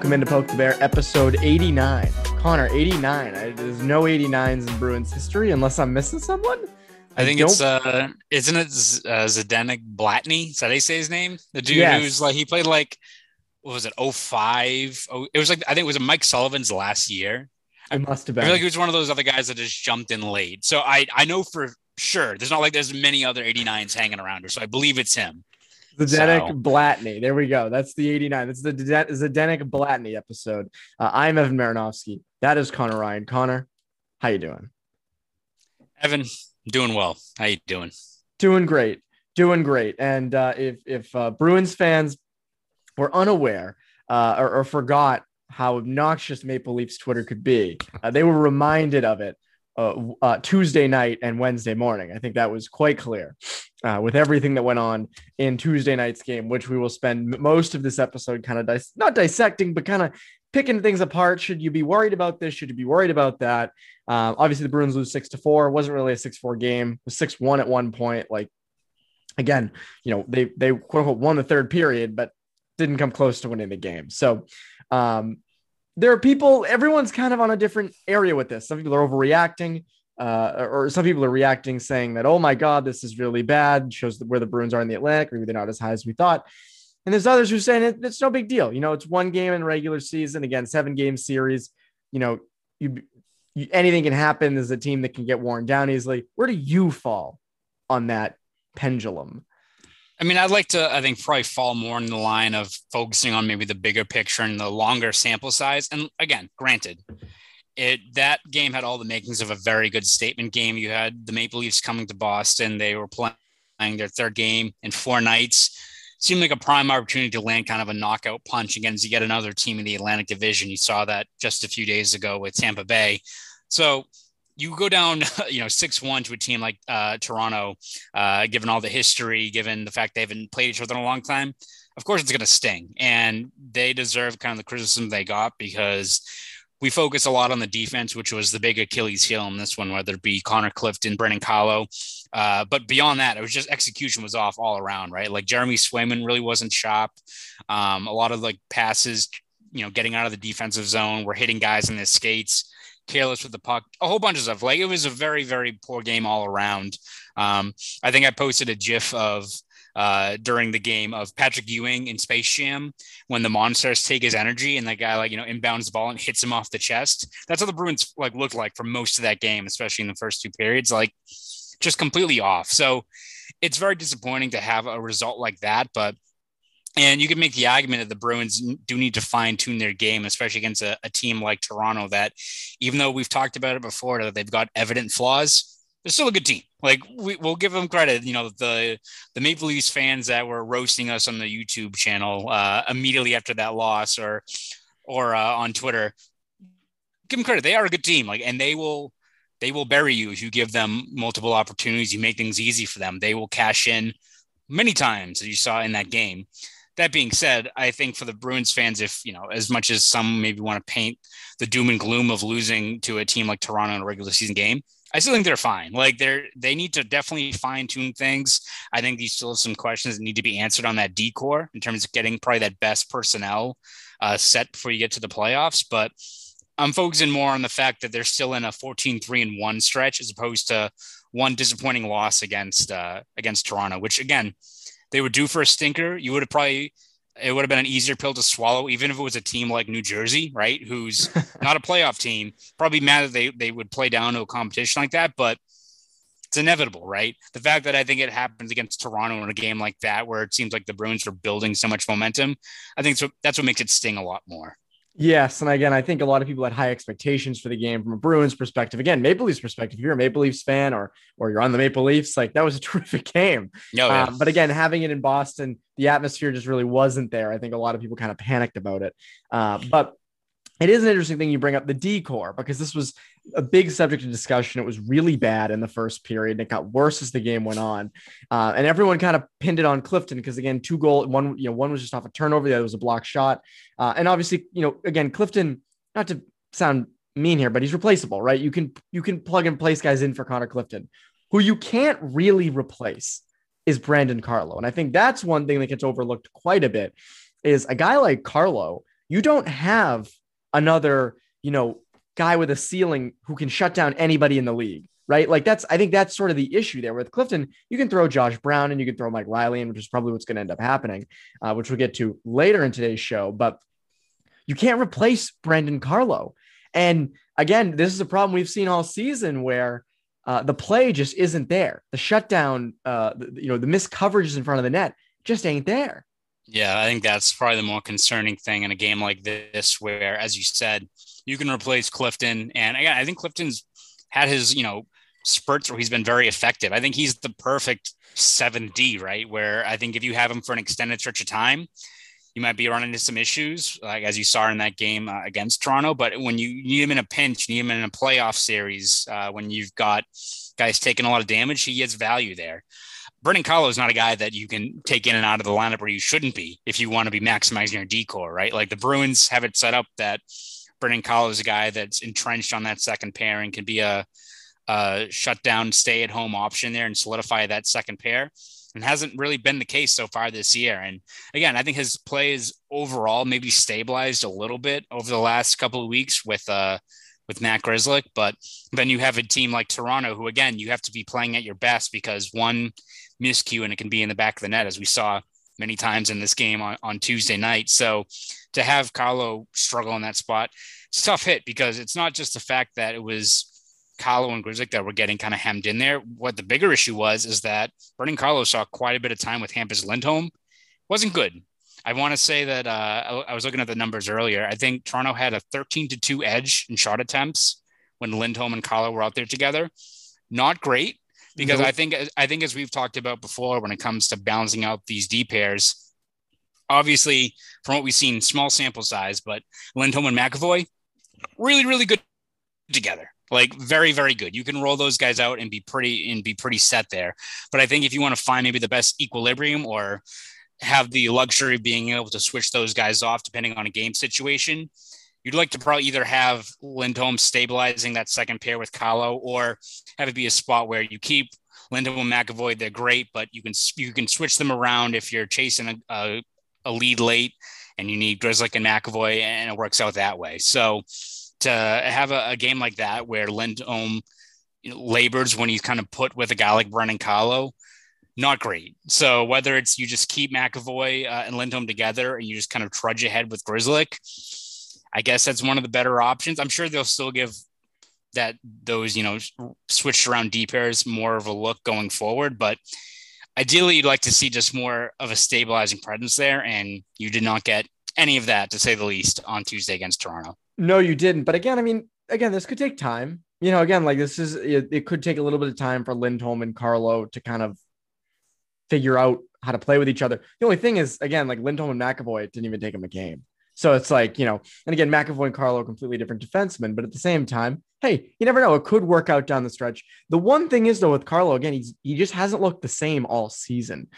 Welcome into Poke the Bear, episode 89. Conor, 89. I, there's no 89s in Bruins history unless I'm missing someone. I think it's uh, isn't it Z- uh, Zdenek Blatny? Is that how you say his name? The dude Yes. who's like he played like what was it? 05? Oh, it was like I think it was Mike Sullivan's last year. It must have I been. feel like he was one of those other guys that just jumped in late. So I I know for sure there's not like there's many other 89s hanging around her. So I believe it's him. Zdenek So- Blatny. There we go. That's the 89. That's the Zdenek Blatny episode. Uh, I'm Evan Marinofsky. That is Conor Ryan. Conor, how you doing? Evan, doing well. How you doing? Doing great. Doing great. And uh, if if uh, Bruins fans were unaware uh, or, or forgot how obnoxious Maple Leafs Twitter could be, uh, they were reminded of it uh, uh, Tuesday night and Wednesday morning. I think that was quite clear uh, with everything that went on in Tuesday night's game, which we will spend most of this episode kind of dis- not dissecting, but kind of picking things apart. Should you be worried about this? Should you be worried about that? Um, obviously, the Bruins lose six to four. Wasn't really a six four game. Was six one at one point. Like again, you know they they quote unquote won the third period, but didn't come close to winning the game. So um, there are people. Everyone's kind of on a different area with this. Some people are overreacting. Uh, or some people are reacting saying that, oh my God, this is really bad, shows where the Bruins are in the Atlantic, maybe they're not as high as we thought. And there's others who are saying it, it's no big deal. You know, it's one game in regular season, again, seven game series. You know, you, you anything can happen. There's a team that can get worn down easily. Where do you fall on that pendulum? I mean, I'd like to, I think, probably fall more in the line of focusing on maybe the bigger picture and the longer sample size. And again, granted, it that game had all the makings of a very good statement game. You had the Maple Leafs coming to Boston. They were playing their third game in four nights. Seemed like a prime opportunity to land kind of a knockout punch against yet another team in the Atlantic Division. You saw that just a few days ago with Tampa Bay. So you go down, you know, six one to a team like uh, Toronto, uh, given all the history, given the fact they haven't played each other in a long time. Of course, it's going to sting, and they deserve kind of the criticism they got because we focus a lot on the defense, which was the big Achilles heel in this one, whether it be Connor Clifton, Brandon Carlo. Uh, but beyond that, it was just execution was off all around, right? Like Jeremy Swayman really wasn't sharp. Um, a lot of like passes, you know, getting out of the defensive zone, were hitting guys in their skates careless with the puck, a whole bunch of stuff. Like it was a very, very poor game all around. Um, I think I posted a GIF of uh, during the game of Patrick Ewing in Space Jam when the monsters take his energy and that guy like you know inbounds the ball and hits him off the chest. That's how the Bruins like looked like for most of that game, especially in the first two periods, like just completely off. So it's very disappointing to have a result like that, but and you can make the argument that the Bruins do need to fine tune their game, especially against a, a, team like Toronto. That even though we've talked about it before, that they've got evident flaws, they're still a good team. Like we, will give them credit. You know, the the Maple Leafs fans that were roasting us on the YouTube channel uh, immediately after that loss, or or uh, on Twitter, give them credit. They are a good team. Like, and they will they will bury you if you give them multiple opportunities. You make things easy for them. They will cash in many times, as you saw in that game that being said, I think for the Bruins fans, if you know, as much as some maybe want to paint the doom and gloom of losing to a team like Toronto in a regular season game, I still think they're fine. Like they're they need to definitely fine tune things. I think these still have some questions that need to be answered on that D corps in terms of getting probably that best personnel uh, set before you get to the playoffs. But I'm focusing more on the fact that they're still in a 14 3 and 1 stretch as opposed to one disappointing loss against uh, against Toronto, which again they were due for a stinker. You would have probably it would have been an easier pill to swallow, even if it was a team like New Jersey, right? Who's not a playoff team. Probably mad that they they would play down to a competition like that, but it's inevitable, right? The fact that I think it happens against Toronto in a game like that, where it seems like the Bruins are building so much momentum, I think so, that's what makes it sting a lot more. Yes, and again, I think a lot of people had high expectations for the game from a Bruins perspective. Again, Maple Leafs perspective. If you're a Maple Leafs fan or or you're on the Maple Leafs, like that was a terrific game. Oh, yeah. um, but again, having it in Boston, the atmosphere just really wasn't there. I think a lot of people kind of panicked about it. Uh, but it is an interesting thing you bring up the D corps because this was a big subject of discussion. It was really bad in the first period and it got worse as the game went on. Uh, and everyone kind of pinned it on Clifton because again, two goal, one, you know, one was just off a turnover, the other was a block shot. Uh, and obviously, you know, again, Clifton, not to sound mean here, but he's replaceable, right? You can you can plug and place guys in for Connor Clifton, who you can't really replace is Brandon Carlo. And I think that's one thing that gets overlooked quite a bit is a guy like Carlo you don't have another, you know, guy with a ceiling who can shut down anybody in the league, right? Like that's, I think that's sort of the issue there with Clifton. You can throw Josh Brown and you can throw Mike Reilly in, which is probably what's going to end up happening, uh, which we'll get to later in today's show. But you can't replace Brandon Carlo. And again, this is a problem we've seen all season where uh, the play just isn't there. The shutdown, uh, you know, the missed coverages in front of the net just ain't there. Yeah, I think that's probably the more concerning thing in a game like this, where, as you said, you can replace Clifton. And again, I think Clifton's had his, you know, spurts where he's been very effective. I think he's the perfect 7D, right? Where I think if you have him for an extended stretch of time, you might be running into some issues, like as you saw in that game uh, against Toronto. But when you need him in a pinch, you need him in a playoff series, uh, when you've got guys taking a lot of damage, he gets value there. Brandon Carlo is not a guy that you can take in and out of the lineup where you shouldn't be if you want to be maximizing your D corps, right? Like the Bruins have it set up that Brandon Carlo is a guy that's entrenched on that second pair and can be a, a shutdown, stay at home option there and solidify that second pair. And hasn't really been the case so far this year. And again, I think his play is overall maybe stabilized a little bit over the last couple of weeks with uh with Matt Grzelcyk. But then you have a team like Toronto, who again you have to be playing at your best because one miscue and it can be in the back of the net, as we saw many times in this game on, on Tuesday night. So to have Carlo struggle in that spot, it's tough hit because it's not just the fact that it was Carlo and Grzelcyk that were getting kind of hemmed in there. What the bigger issue was is that Brandon Carlo saw quite a bit of time with Hampus Lindholm. Wasn't good. I want to say that uh, I was looking at the numbers earlier. I think Toronto had a 13 to 2 edge in shot attempts when Lindholm and Carlo were out there together. Not great, because nope. I think I think as we've talked about before, when it comes to balancing out these D pairs, obviously from what we've seen, small sample size, but Lindholm and McAvoy, really really good together. Like very very good. You can roll those guys out and be pretty and be pretty set there. But I think if you want to find maybe the best equilibrium or have the luxury of being able to switch those guys off depending on a game situation, you'd like to probably either have Lindholm stabilizing that second pair with Carlo or have it be a spot where you keep Lindholm and McAvoy. They're great, but you can you can switch them around if you're chasing a, a, a lead late and you need Grzelcyk and McAvoy, and it works out that way. So to have a, a game like that where Lindholm labors when he's kind of put with a guy like Brandon Carlo, not great. So whether it's you just keep McAvoy uh, and Lindholm together and you just kind of trudge ahead with Grzelcyk, I guess that's one of the better options. I'm sure they'll still give that those you know switched around D pairs more of a look going forward, but ideally you'd like to see just more of a stabilizing presence there, and you did not get any of that to say the least on Tuesday against Toronto. No, you didn't. But again, I mean, again, this could take time. You know, again, like this is it, it could take a little bit of time for Lindholm and Carlo to kind of figure out how to play with each other. The only thing is, again, like Lindholm and McAvoy, didn't even take him a game. So it's like, you know, and again, McAvoy and Carlo are completely different defensemen, but at the same time, hey, you never know. It could work out down the stretch. The one thing is though with Carlo, again, he's he just hasn't looked the same all season.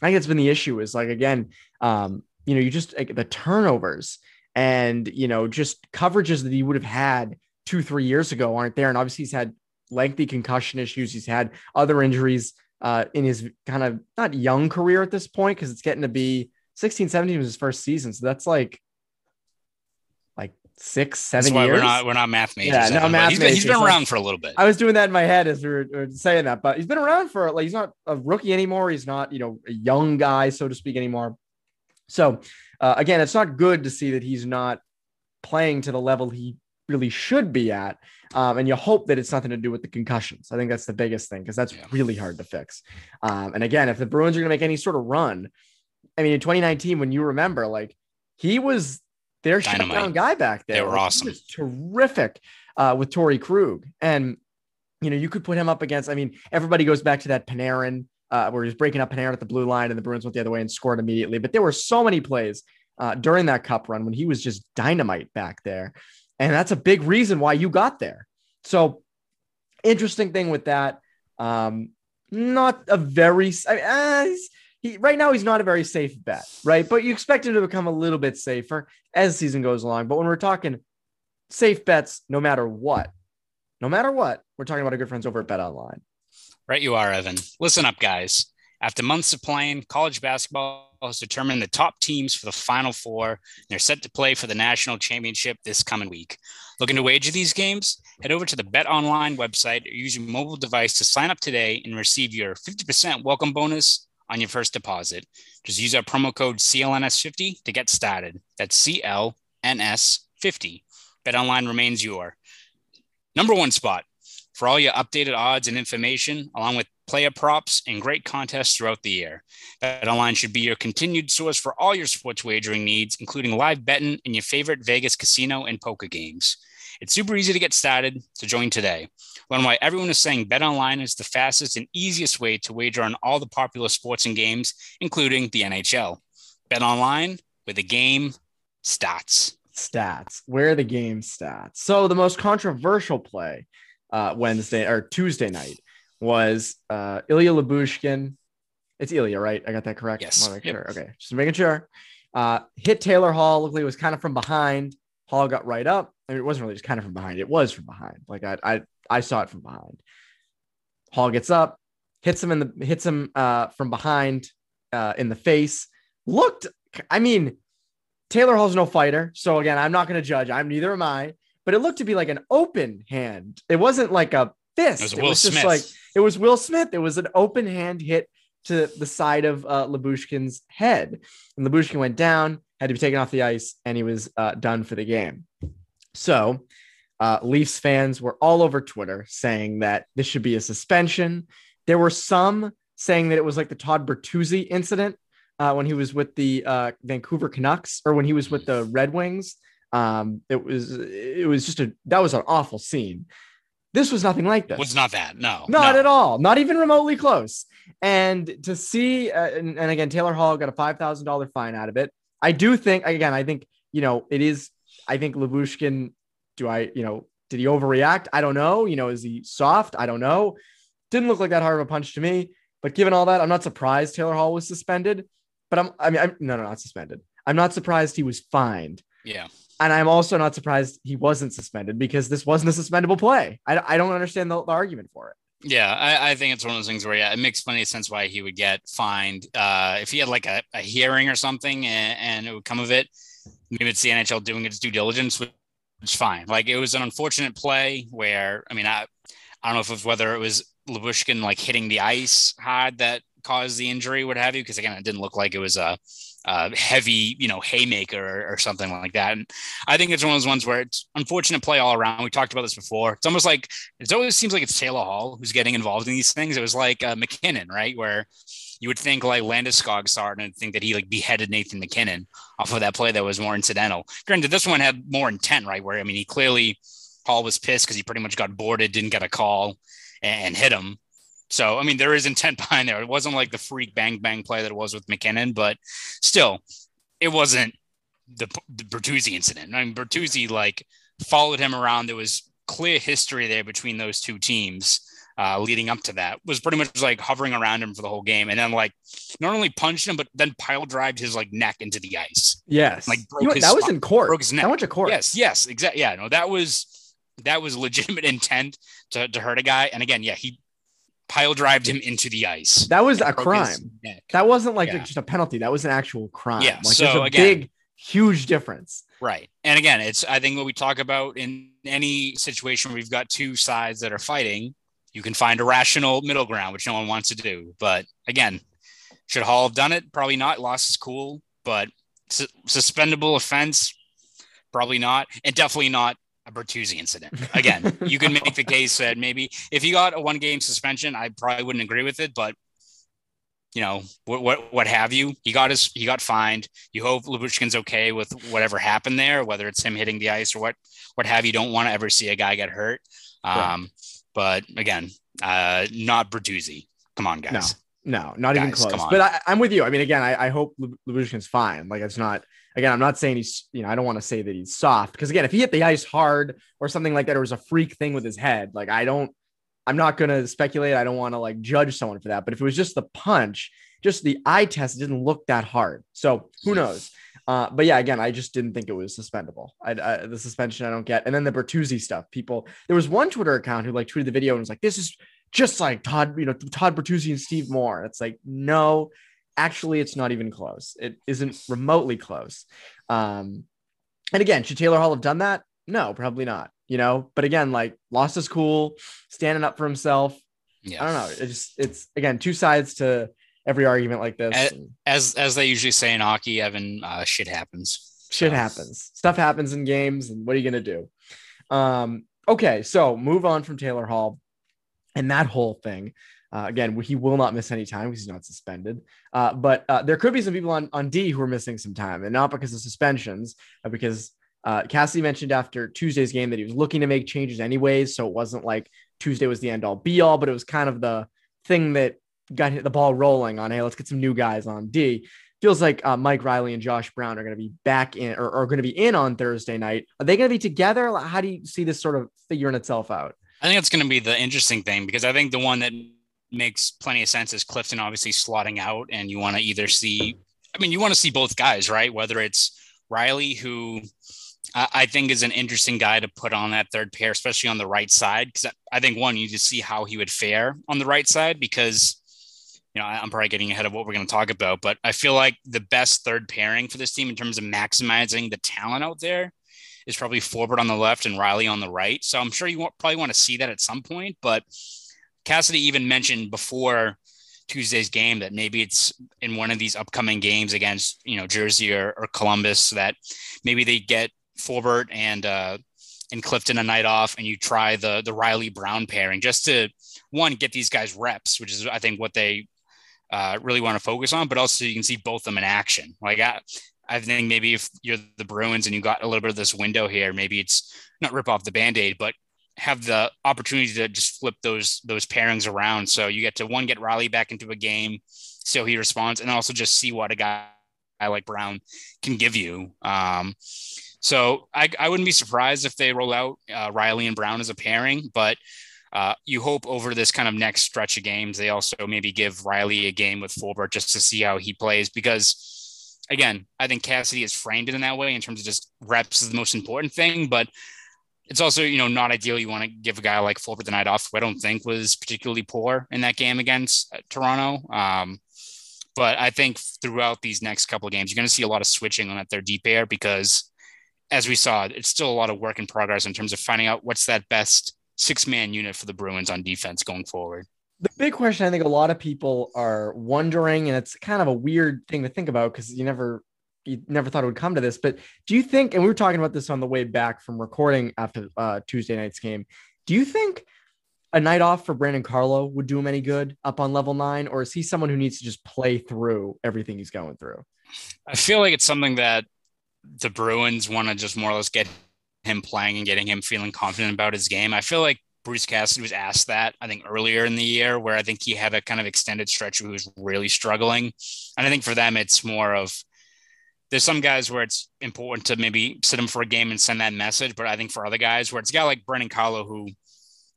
I think it's been the issue is like again, um, you know, you just like, the turnovers and you know, just coverages that he would have had two, three years ago aren't there. And obviously he's had lengthy concussion issues, he's had other injuries uh in his kind of not young career at this point, because it's getting to be 16, 17 was his first season. So that's like six, seven years. We're not we're not math majors. Yeah, no math he's been, he's been around for a little bit. I was doing that in my head as we were, we were, saying that, but he's been around for like he's not a rookie anymore. He's not you know a young guy so to speak anymore. So uh, again, it's not good to see that he's not playing to the level he really should be at. Um, and you hope that it's nothing to do with the concussions. I think that's the biggest thing because that's yeah. really hard to fix. Um, and again, if the Bruins are going to make any sort of run, I mean, in 2019, when you remember, like he was their Dynamite. shutdown guy back there. They were like, awesome. terrific uh, with Torey Krug. And, you know, you could put him up against, I mean, everybody goes back to that Panarin uh, where he's breaking up Panarin at the blue line and the Bruins went the other way and scored immediately. But there were so many plays uh, during that cup run when he was just dynamite back there. And that's a big reason why you got there. So, interesting thing with that. Um, not a very, I mean, uh, he right now he's not a very safe bet, right? But you expect him to become a little bit safer as season goes along. But when we're talking safe bets, no matter what, no matter what, we're talking about our good friends over at BetOnline. Right, you are, Evan. Listen up, guys. After months of playing, college basketball has determined the top teams for the Final Four. And they're set to play for the national championship this coming week. Looking to wager these games? Head over to the BetOnline website or use your mobile device to sign up today and receive your 50% welcome bonus on your first deposit. Just use our promo code CLNS50 to get started. That's CLNS50. BetOnline remains your number one spot for all your updated odds and information, along with player props and great contests throughout the year. BetOnline should be your continued source for all your sports wagering needs, including live betting and your favorite Vegas casino and poker games. It's super easy to get started, so join today. Learn why everyone is saying BetOnline is the fastest and easiest way to wager on all the popular sports and games, including the NHL. BetOnline, where the game starts. Stats. Where the game stats? So the most controversial play uh, Wednesday or Tuesday night was uh, Ilya Lyubushkin. It's Ilya, right? I got that correct. Yes. Yep. Sure. Okay, just making sure. Uh, hit Taylor Hall. Looked like it was kind of from behind. Hall got right up. I mean, it wasn't really just kind of from behind. It was from behind. Like I, I, I saw it from behind. Hall gets up, hits him in the hits him uh, from behind uh, in the face. Looked. I mean, Taylor Hall's no fighter, so again, I'm not going to judge. I'm neither am I. But it looked to be like an open hand. It wasn't like a fist. It was, it was just Smith. like it was Will Smith. It was an open hand hit to the side of uh, Lyubushkin's head, and Lyubushkin went down, had to be taken off the ice, and he was uh, done for the game. So, uh, Leafs fans were all over Twitter saying that this should be a suspension. There were some saying that it was like the Todd Bertuzzi incident uh, when he was with the uh, Vancouver Canucks or when he was with the Red Wings. Um, it was it was just a that was an awful scene. This was nothing like this. Was not that. No. Not no. at all. Not even remotely close. And to see, uh, and, and again, Taylor Hall got a five thousand dollar fine out of it. I do think, again, I think you know it is. I think Lyubushkin. Do I, you know, did he overreact? I don't know. You know, is he soft? I don't know. Didn't look like that hard of a punch to me. But given all that, I'm not surprised Taylor Hall was suspended. But I'm, I mean, I'm no, no, not suspended. I'm not surprised he was fined. Yeah. And I'm also not surprised he wasn't suspended because this wasn't a suspendable play. I, I don't understand the, the argument for it. Yeah, I, I, think it's one of those things where yeah, it makes plenty of sense why he would get fined. Uh, if he had like a, a hearing or something and, and, it would come of it, maybe it's the NHL doing its due diligence, which is fine. Like it was an unfortunate play where I mean I I don't know if it was whether it was Lyubushkin like hitting the ice hard that caused the injury, what have you, because again it didn't look like it was a uh, heavy, you know, haymaker or, or, something like that. And I think it's one of those ones where it's unfortunate play all around. We talked about this before. It's almost like it always seems like it's Taylor Hall who's getting involved in these things. It was like uh, MacKinnon, right, where you would think like Landeskog started and think that he like beheaded Nathan MacKinnon off of that play that was more incidental. Granted, this one had more intent, right? Where I mean, he clearly Hall was pissed because he pretty much got boarded, didn't get a call, and, and hit him. So, I mean, there is intent behind there. It wasn't like the freak bang bang play that it was with MacKinnon, but still, it wasn't the, the Bertuzzi incident. I mean, Bertuzzi like followed him around. There was clear history there between those two teams uh, leading up to that. Was pretty much like hovering around him for the whole game, and then like not only punched him, but then pile drived his like neck into the ice. Yes, like you know, that was in court. Broke his neck. That went to court. Yes, yes, exactly. Yeah, no, that was that was legitimate intent to, to hurt a guy. And again, yeah, he pile drived him into the ice. That was a crime. That wasn't like yeah. just a penalty. That was an actual crime. Yeah. Like so there's a again, big, huge difference. Right. And again, it's I think what we talk about in any situation where we've got two sides that are fighting, you can find a rational middle ground, which no one wants to do. But again, should Hall have done it? Probably not. Loss is cool, but su- suspendable offense, probably not, and definitely not a Bertuzzi incident. Again, you can make the case that maybe if he got a one game suspension, I probably wouldn't agree with it, but you know, what, what, what have you, he got his, he got fined. You hope Lyubushkin's okay with whatever happened there, whether it's him hitting the ice or what, what have you. Don't want to ever see a guy get hurt. Um, Right. but again, uh, not Bertuzzi. Come on, guys. No, no not even Guys, come close. But I, I'm with you. I mean, again, I, I hope Lub- Lyubushkin's fine. Like it's not. Again, I'm not saying he's. You know, I don't want to say that he's soft because again, if he hit the ice hard or something like that, or was a freak thing with his head, like I don't. I'm not going to speculate. I don't want to like judge someone for that. But if it was just the punch, just the eye test, it didn't look that hard. So who knows? Uh, but yeah, again, I just didn't think it was suspendable. I, I, the suspension I don't get. And then the Bertuzzi stuff. People, there was one Twitter account who like tweeted the video and was like, "This is just like Todd, you know, Todd Bertuzzi and Steve Moore." It's like, no, actually, it's not even close. It isn't remotely close. Um, and again, should Taylor Hall have done that? No, probably not. You know, but again, like lost his cool, standing up for himself. Yeah. I don't know. It's just it's again two sides to every argument like this. As as, as they usually say in hockey, Evan, uh, shit happens. Shit happens. Stuff happens in games, and what are you gonna do? Um, okay, so move on from Taylor Hall and that whole thing. Uh, again, he will not miss any time because he's not suspended. Uh, but uh, there could be some people on, on D who are missing some time, and not because of suspensions, because uh, Cassidy mentioned after Tuesday's game that he was looking to make changes anyways. So it wasn't like Tuesday was the end all be all, but it was kind of the thing that got the ball rolling on, hey, let's get some new guys on D. Feels like uh, Mike Reilly and Josh Brown are going to be back in or are going to be in on Thursday night. Are they going to be together? How do you see this sort of figuring itself out? I think it's going to be the interesting thing because I think the one that makes plenty of sense is Clifton obviously slotting out, and you want to either see, I mean, you want to see both guys, right? Whether it's Reilly, who I think is an interesting guy to put on that third pair, especially on the right side, because I think one, you just see how he would fare on the right side because you know, I'm probably getting ahead of what we're going to talk about, but I feel like the best third pairing for this team in terms of maximizing the talent out there is probably Forbort on the left and Reilly on the right. So I'm sure you probably want to see that at some point. But Cassidy even mentioned before Tuesday's game that maybe it's in one of these upcoming games against, you know, Jersey or, or Columbus that maybe they get Forbort and, uh, and Clifton a night off and you try the the Reilly Brown pairing just to one get these guys reps, which is I think what they uh, really want to focus on, but also you can see both of them in action. Like I, I think maybe if you're the Bruins and you got a little bit of this window here, maybe it's not rip off the band-aid, but have the opportunity to just flip those those pairings around. So you get to one get Reilly back into a game, so he responds, and also just see what a guy like Brown can give you. Um, so I, I wouldn't be surprised if they roll out uh, Reilly and Brown as a pairing, but uh, you hope over this kind of next stretch of games, they also maybe give Reilly a game with Forbort just to see how he plays. Because again, I think Cassidy is framed it in that way in terms of just reps is the most important thing. But it's also, you know, not ideal. You want to give a guy like Forbort the night off, who I don't think was particularly poor in that game against uh, Toronto. Um, but I think throughout these next couple of games, you're going to see a lot of switching on that third D pair because, as we saw, it's still a lot of work in progress in terms of finding out what's that best six man unit for the Bruins on defense going forward. The big question I think a lot of people are wondering, and it's kind of a weird thing to think about because you never you never thought it would come to this, but do you think, and we were talking about this on the way back from recording after uh, Tuesday night's game, do you think a night off for Brandon Carlo would do him any good up on level nine, or is he someone who needs to just play through everything he's going through? I feel like it's something that the Bruins want to just more or less get him playing and getting him feeling confident about his game. I feel like Bruce Cassidy was asked that, I think, earlier in the year, where I think he had a kind of extended stretch where he was really struggling. And I think for them, it's more of there's some guys where it's important to maybe sit him for a game and send that message. But I think for other guys where it's a guy like Brandon Carlo, who,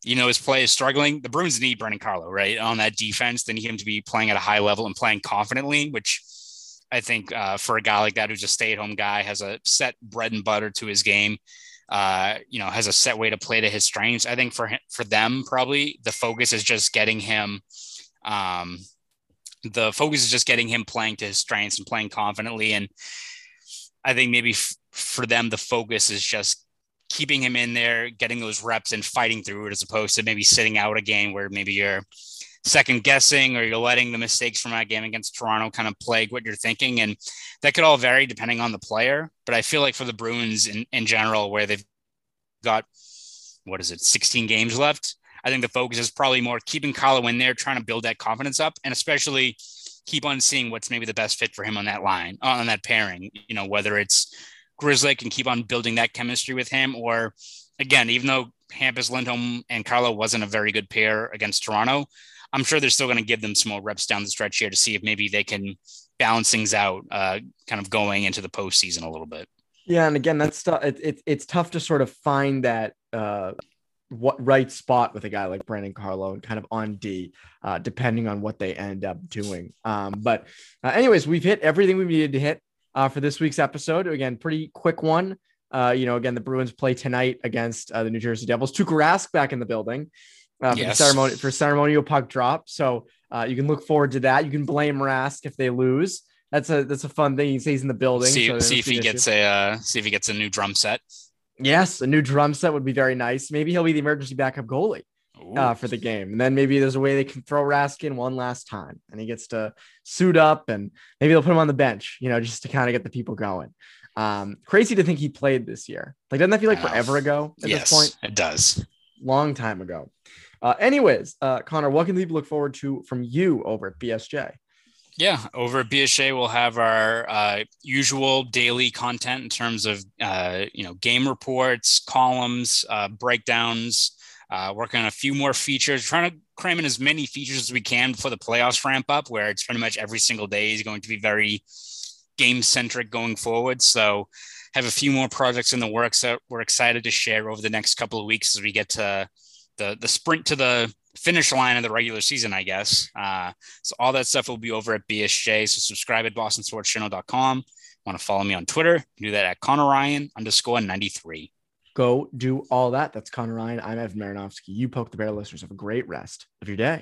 you know, his play is struggling, the Bruins need Brandon Carlo, right? On that defense, they need him to be playing at a high level and playing confidently, which I think uh, for a guy like that who's a stay at home guy, has a set bread and butter to his game uh, you know, has a set way to play to his strengths. I think for him, for them, probably the focus is just getting him. Um, the focus is just getting him playing to his strengths and playing confidently. And I think maybe f- for them, the focus is just keeping him in there, getting those reps and fighting through it, as opposed to maybe sitting out a game where maybe you're second guessing or you're letting the mistakes from that game against Toronto kind of plague what you're thinking. And that could all vary depending on the player. But I feel like for the Bruins in, in general, where they've got, what is it, 16 games left, I think the focus is probably more keeping Carlo in there, trying to build that confidence up, and especially keep on seeing what's maybe the best fit for him on that line, on that pairing. You know, whether it's Grzelcyk keep on building that chemistry with him, or again, even though Hampus Lindholm and Carlo wasn't a very good pair against Toronto, I'm sure they're still going to give them some more reps down the stretch here to see if maybe they can balance things out, uh, kind of going into the postseason a little bit. Yeah, and again, that's. It, it, it's tough to sort of find that uh, what right spot with a guy like Brandon Carlo and kind of on D, uh, depending on what they end up doing. Um, but, uh, anyways, we've hit everything we needed to hit uh, for this week's episode. Again, pretty quick one. Uh, you know, again, the Bruins play tonight against uh, the New Jersey Devils. Tuukka Rask back in the building. uh, for yes. the ceremony for ceremonial puck drop. So uh, you can look forward to that. You can blame Rask if they lose. That's a that's a fun thing. He stays in the building. See, so see if he gets a uh, see if he gets a new drum set. Yes, a new drum set would be very nice. Maybe he'll be the emergency backup goalie uh, for the game. And then maybe there's a way they can throw Rask in one last time and he gets to suit up and maybe they'll put him on the bench, you know, just to kind of get the people going. Um, crazy to think he played this year. Like, doesn't that feel like forever ago at yes, this point? It does. Long time ago. Uh, anyways, uh, Conor, what can people look forward to from you over at BSJ? Yeah, over at BSJ, we'll have our uh, usual daily content in terms of uh, you know game reports, columns, uh, breakdowns. Uh, working on a few more features, trying to cram in as many features as we can before the playoffs ramp up, where it's pretty much every single day is going to be very game centric going forward. So, have a few more projects in the works that we're excited to share over the next couple of weeks as we get to the the sprint to the finish line of the regular season, I guess. Uh, so all that stuff will be over at BSJ. So subscribe at bostonsportschannel.com. Want to follow me on Twitter? Do that at Conor Ryan underscore 93. Go do all that. That's Conor Ryan. I'm Evan Marinofsky. You poke the bear listeners. Have a great rest of your day.